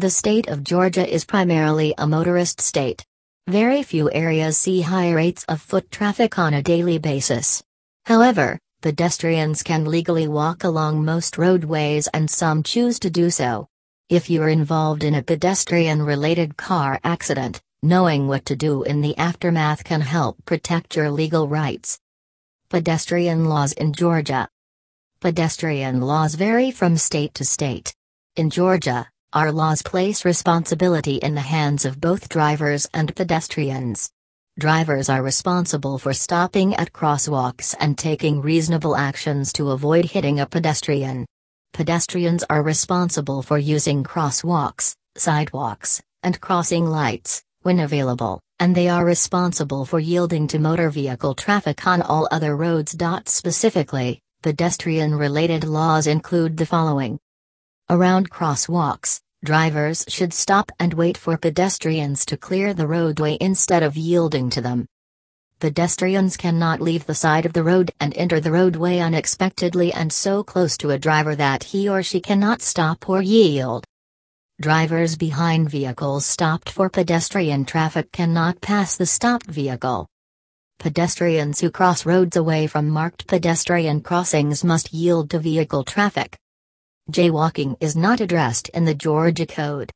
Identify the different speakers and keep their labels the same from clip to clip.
Speaker 1: The state of Georgia is primarily a motorist state. Very few areas see high rates of foot traffic on a daily basis. However, pedestrians can legally walk along most roadways and some choose to do so. If you are involved in a pedestrian related car accident, knowing what to do in the aftermath can help protect your legal rights. Pedestrian laws in Georgia. Pedestrian laws vary from state to state. In Georgia, our laws place responsibility in the hands of both drivers and pedestrians. Drivers are responsible for stopping at crosswalks and taking reasonable actions to avoid hitting a pedestrian. Pedestrians are responsible for using crosswalks, sidewalks, and crossing lights, when available, and they are responsible for yielding to motor vehicle traffic on all other roads. Specifically, pedestrian related laws include the following Around crosswalks, drivers should stop and wait for pedestrians to clear the roadway instead of yielding to them. Pedestrians cannot leave the side of the road and enter the roadway unexpectedly and so close to a driver that he or she cannot stop or yield. Drivers behind vehicles stopped for pedestrian traffic cannot pass the stopped vehicle. Pedestrians who cross roads away from marked pedestrian crossings must yield to vehicle traffic. Jaywalking is not addressed in the Georgia Code.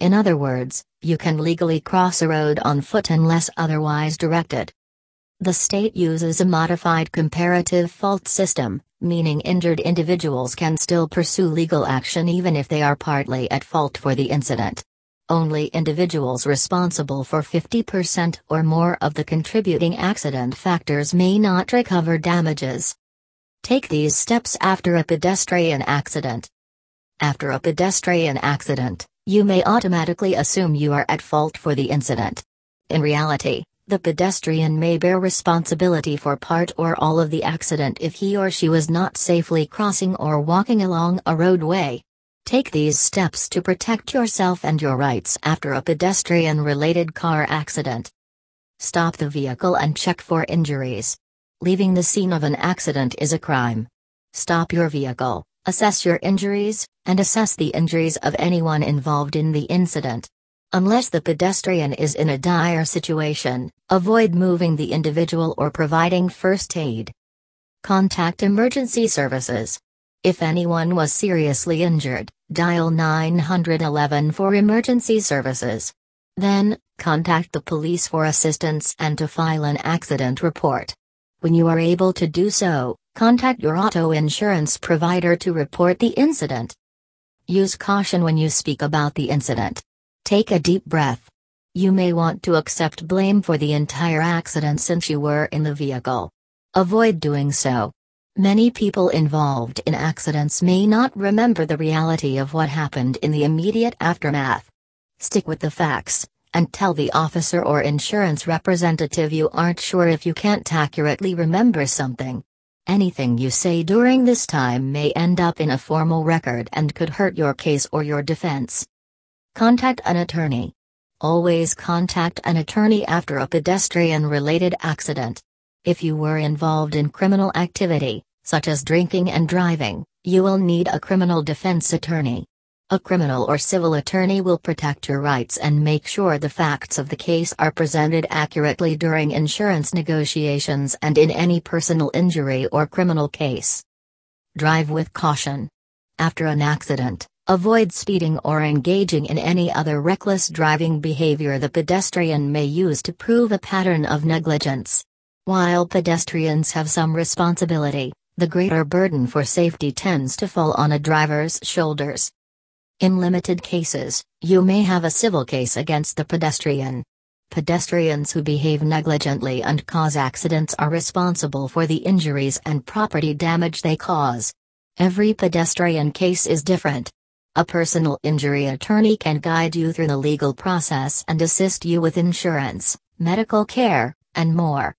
Speaker 1: In other words, you can legally cross a road on foot unless otherwise directed. The state uses a modified comparative fault system, meaning injured individuals can still pursue legal action even if they are partly at fault for the incident. Only individuals responsible for 50% or more of the contributing accident factors may not recover damages. Take these steps after a pedestrian accident. After a pedestrian accident, you may automatically assume you are at fault for the incident. In reality, the pedestrian may bear responsibility for part or all of the accident if he or she was not safely crossing or walking along a roadway. Take these steps to protect yourself and your rights after a pedestrian related car accident. Stop the vehicle and check for injuries. Leaving the scene of an accident is a crime. Stop your vehicle assess your injuries, and assess the injuries of anyone involved in the incident. Unless the pedestrian is in a dire situation, avoid moving the individual or providing first aid. Contact emergency services. If anyone was seriously injured, dial 911 for emergency services. Then, contact the police for assistance and to file an accident report. When you are able to do so, Contact your auto insurance provider to report the incident. Use caution when you speak about the incident. Take a deep breath. You may want to accept blame for the entire accident since you were in the vehicle. Avoid doing so. Many people involved in accidents may not remember the reality of what happened in the immediate aftermath. Stick with the facts, and tell the officer or insurance representative you aren't sure if you can't accurately remember something. Anything you say during this time may end up in a formal record and could hurt your case or your defense. Contact an attorney. Always contact an attorney after a pedestrian related accident. If you were involved in criminal activity, such as drinking and driving, you will need a criminal defense attorney. A criminal or civil attorney will protect your rights and make sure the facts of the case are presented accurately during insurance negotiations and in any personal injury or criminal case. Drive with caution. After an accident, avoid speeding or engaging in any other reckless driving behavior the pedestrian may use to prove a pattern of negligence. While pedestrians have some responsibility, the greater burden for safety tends to fall on a driver's shoulders. In limited cases, you may have a civil case against the pedestrian. Pedestrians who behave negligently and cause accidents are responsible for the injuries and property damage they cause. Every pedestrian case is different. A personal injury attorney can guide you through the legal process and assist you with insurance, medical care, and more.